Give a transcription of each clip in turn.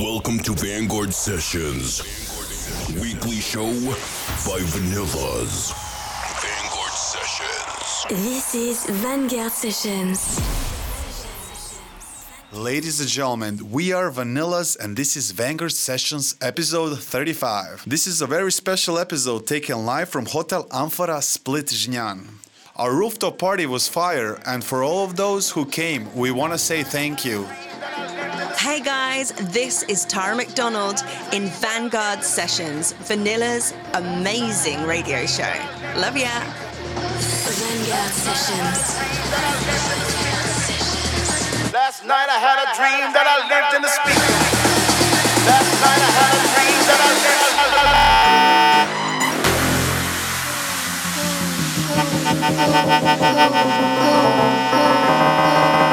Welcome to Vanguard Sessions, weekly show by Vanillas. Vanguard Sessions. This is Vanguard Sessions. Ladies and gentlemen, we are Vanillas and this is Vanguard Sessions episode 35. This is a very special episode taken live from Hotel Amphora Split Žnjan. Our rooftop party was fire and for all of those who came, we want to say thank you. Hey guys, this is Tara McDonald in Vanguard Sessions, Vanilla's amazing radio show. Love ya. Vanguard Sessions. Last night I had a dream that I lived in the speaker. Last night I had a dream that I lived. Told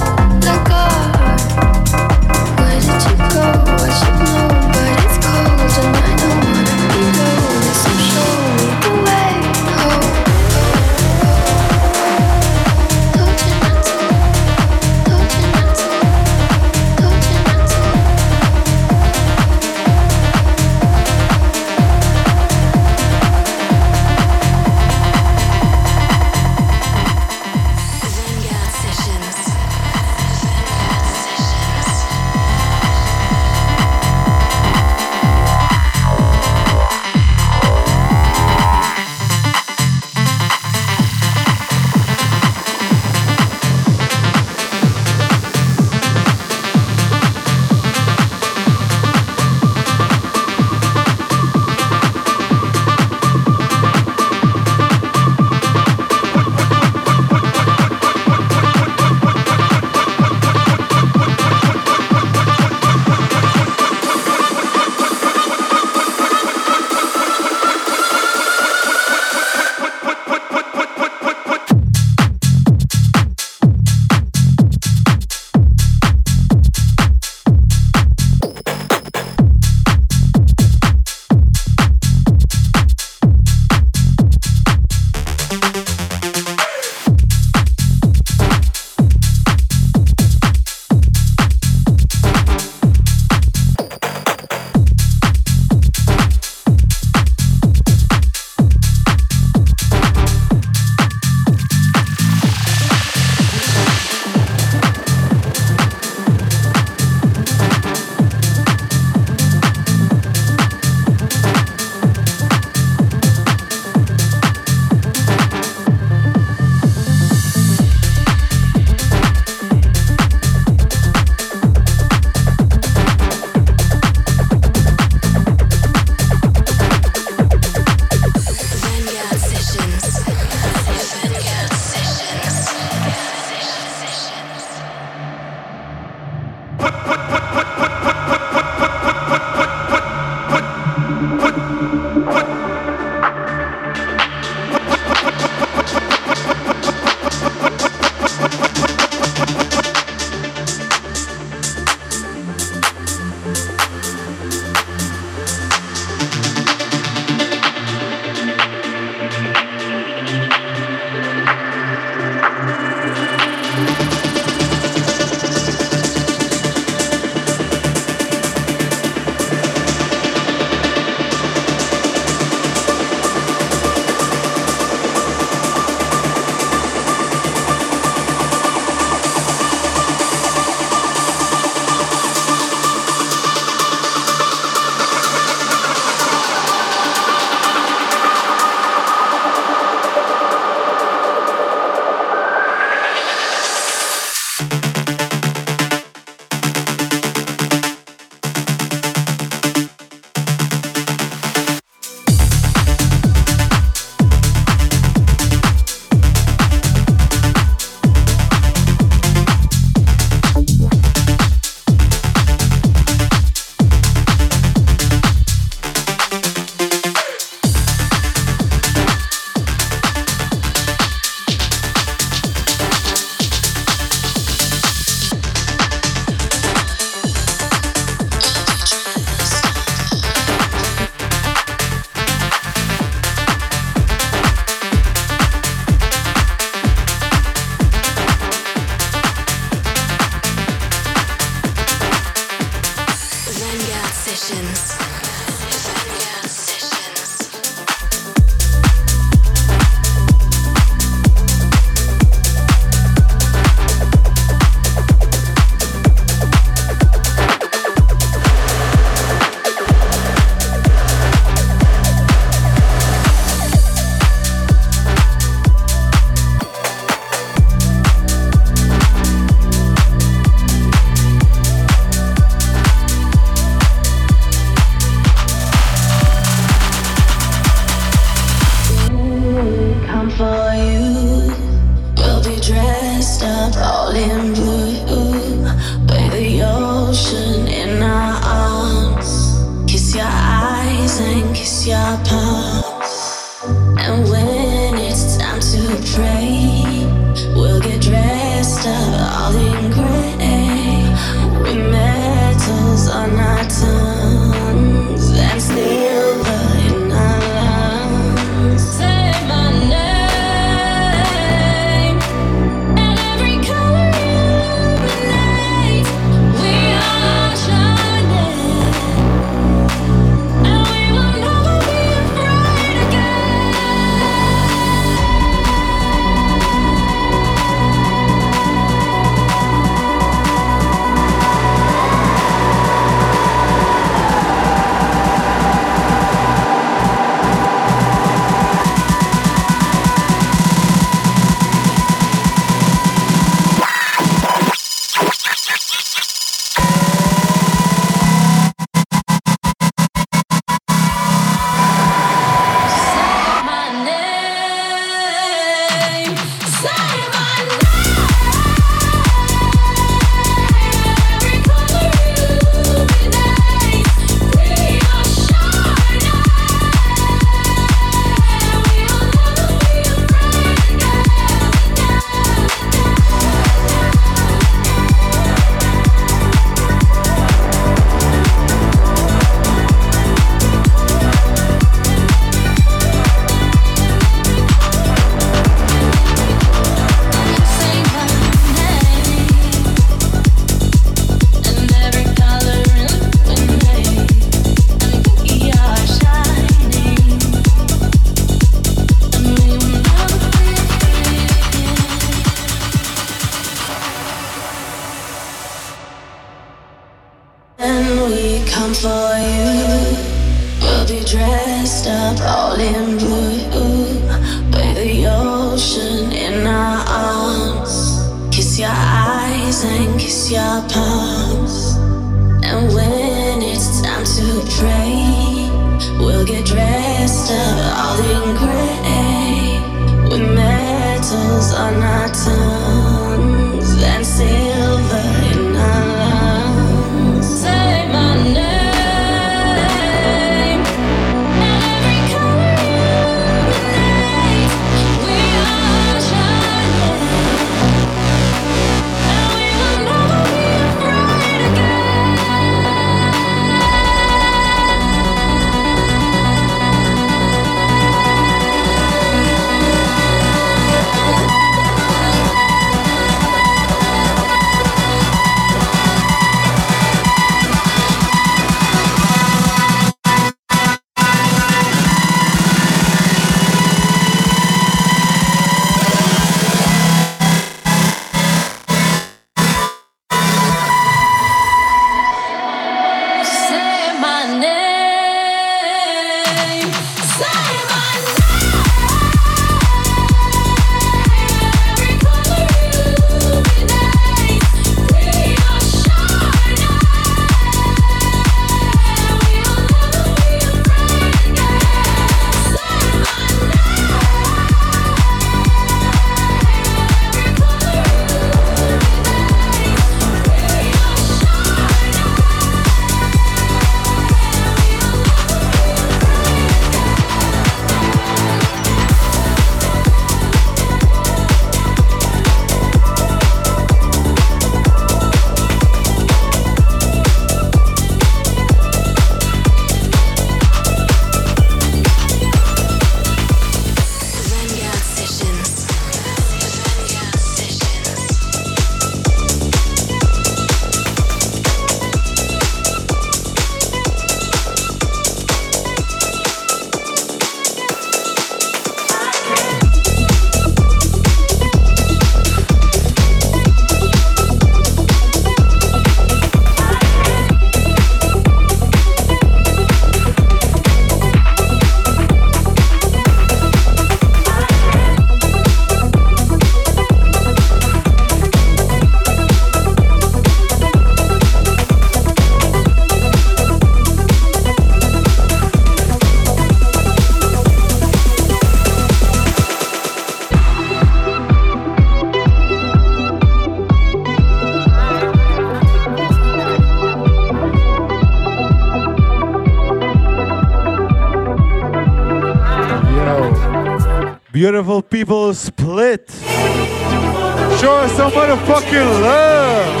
Beautiful people split. Show us some motherfucking love.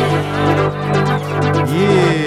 Yeah.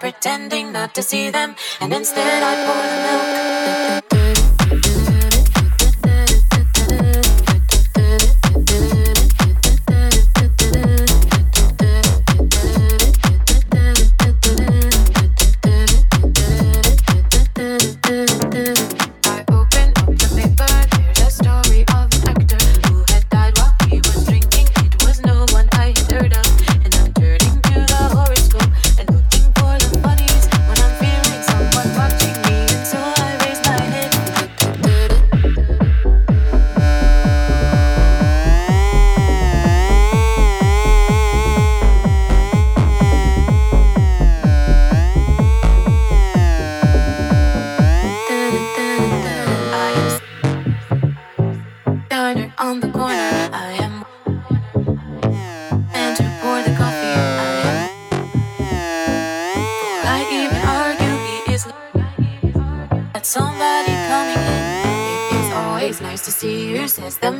pretending not to see them. And instead, I pull.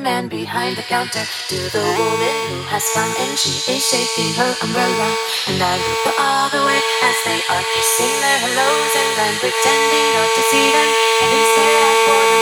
man behind the counter to the woman who has come in. She is shaking her umbrella, and I look the way as they are kissing their hellos and then pretending not to see them. And instead, I pour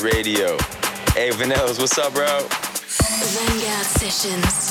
Radio. Hey, Vanillaz, what's up, bro? Vanguard Sessions.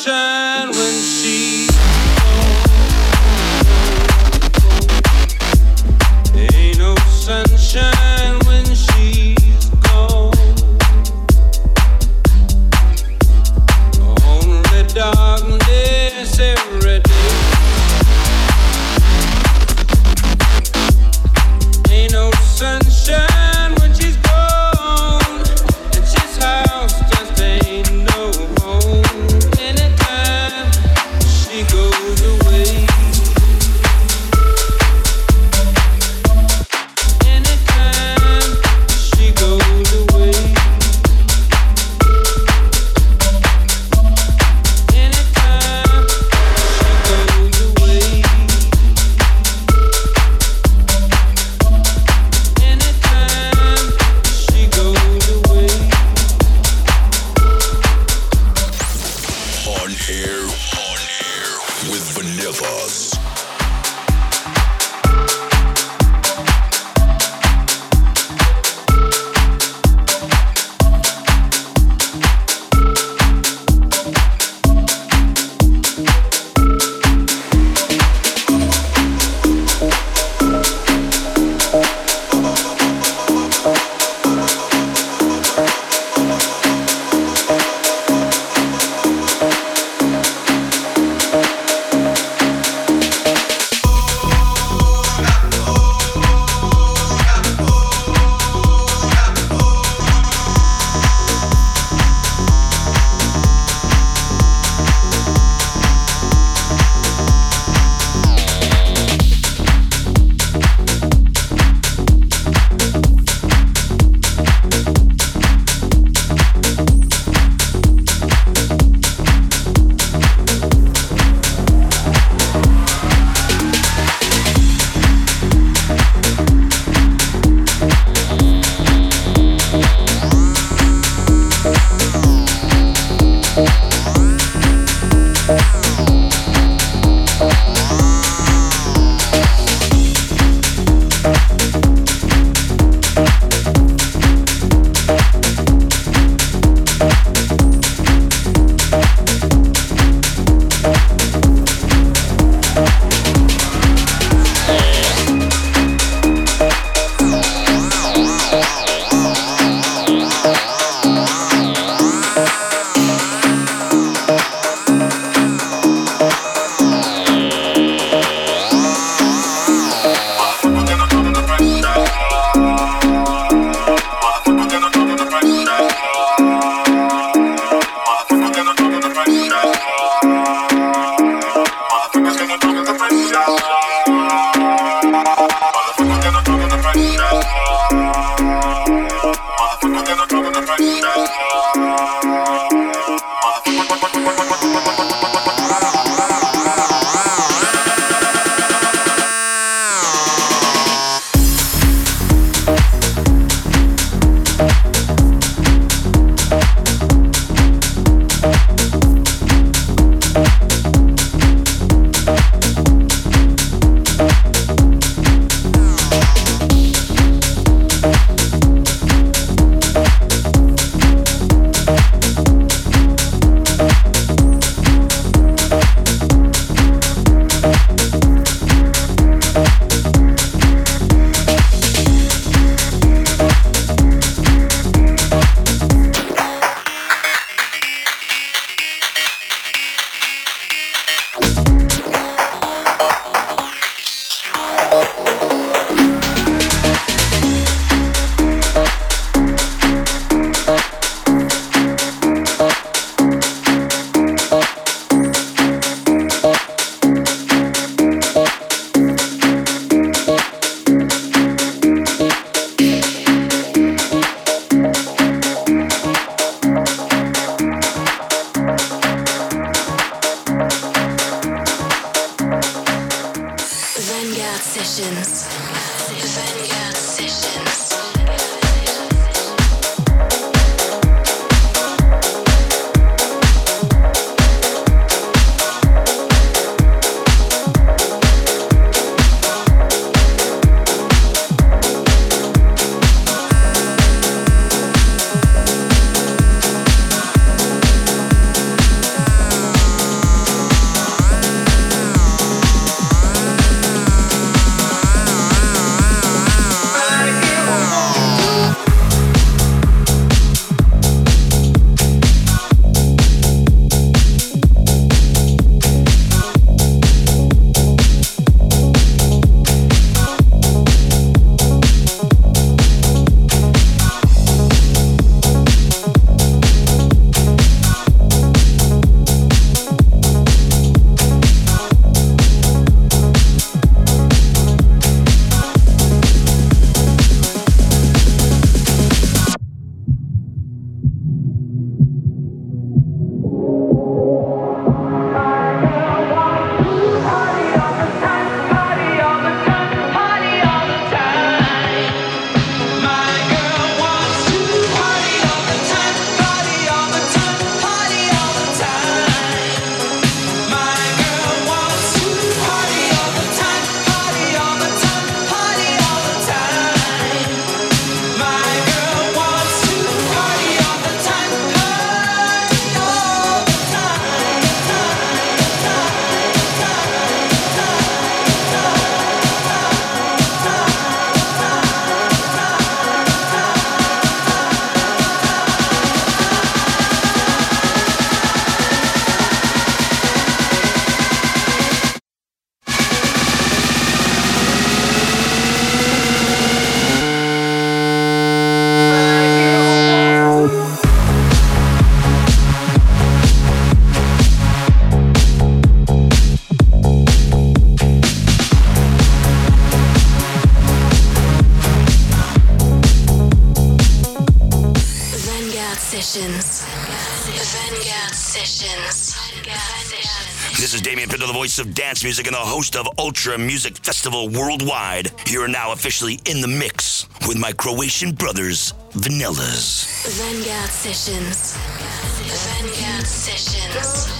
Sunshine of dance music and the host of Ultra Music Festival Worldwide. You are now officially in the mix with my Croatian brothers, Vanillaz. Vanguard Sessions. Vanguard Sessions.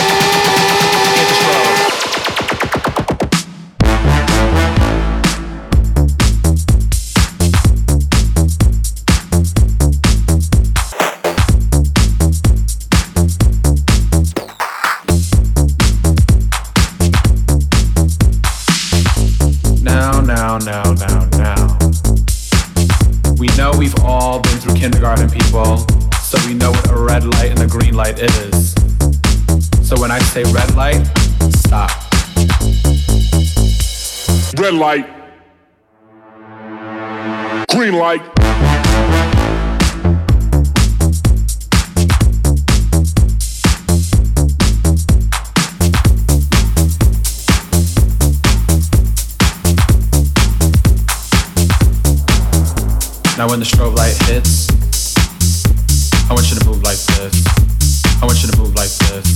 light. Green light. Now when the strobe light hits, I want you to move like this. I want you to move like this.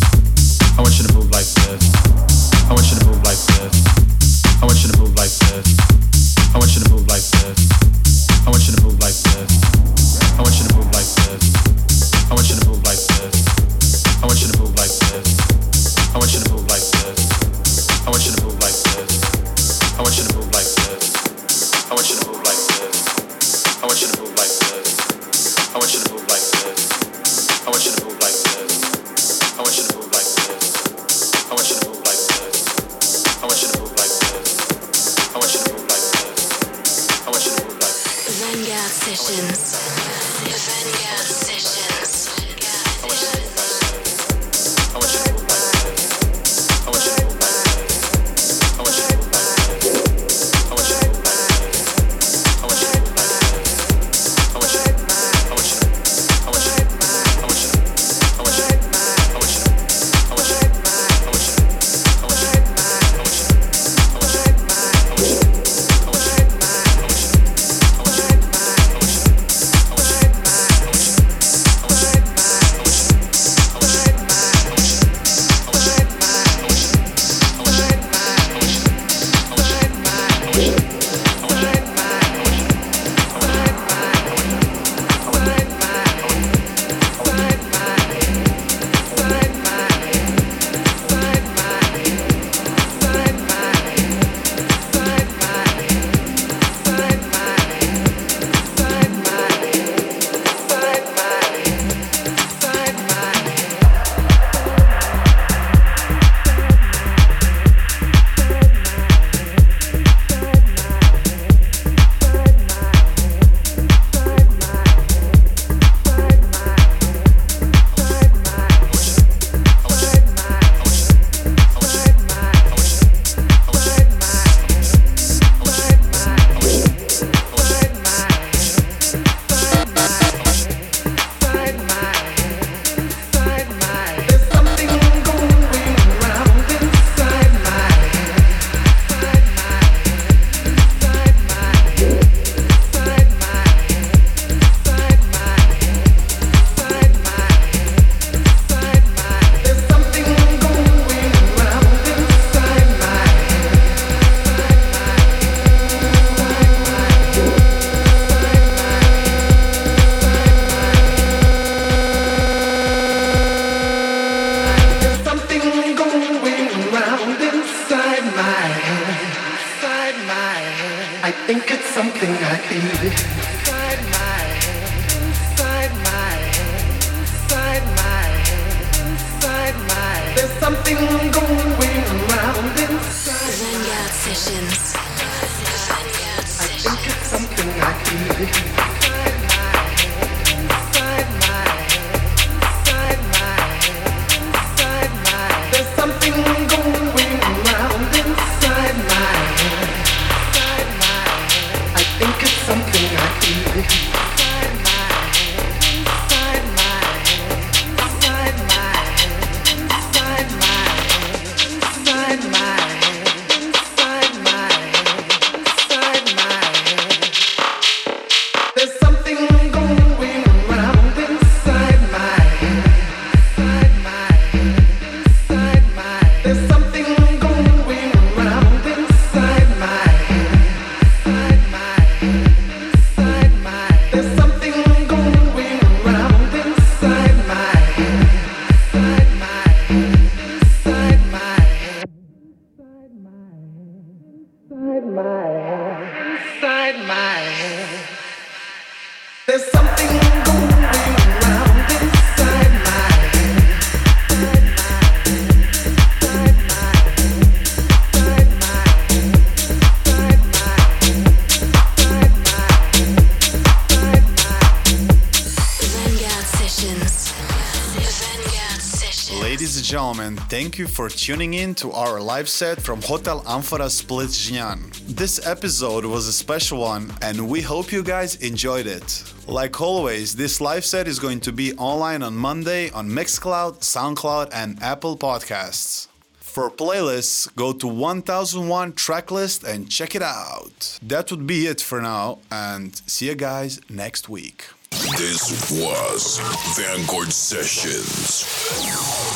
Thank you for tuning in to our live set from Hotel Amphora Split Žnjan. This episode was a special one, and we hope you guys enjoyed it. Like always, this live set is going to be online on Monday on Mixcloud, SoundCloud, and Apple Podcasts. For playlists, go to 1001 Tracklist and check it out. That would be it for now, and see you guys next week. This was Vanguard Sessions.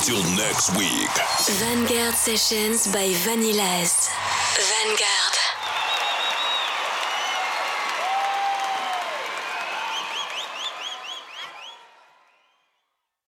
Till next week. Vanguard Sessions by Vanillaz. Vanguard.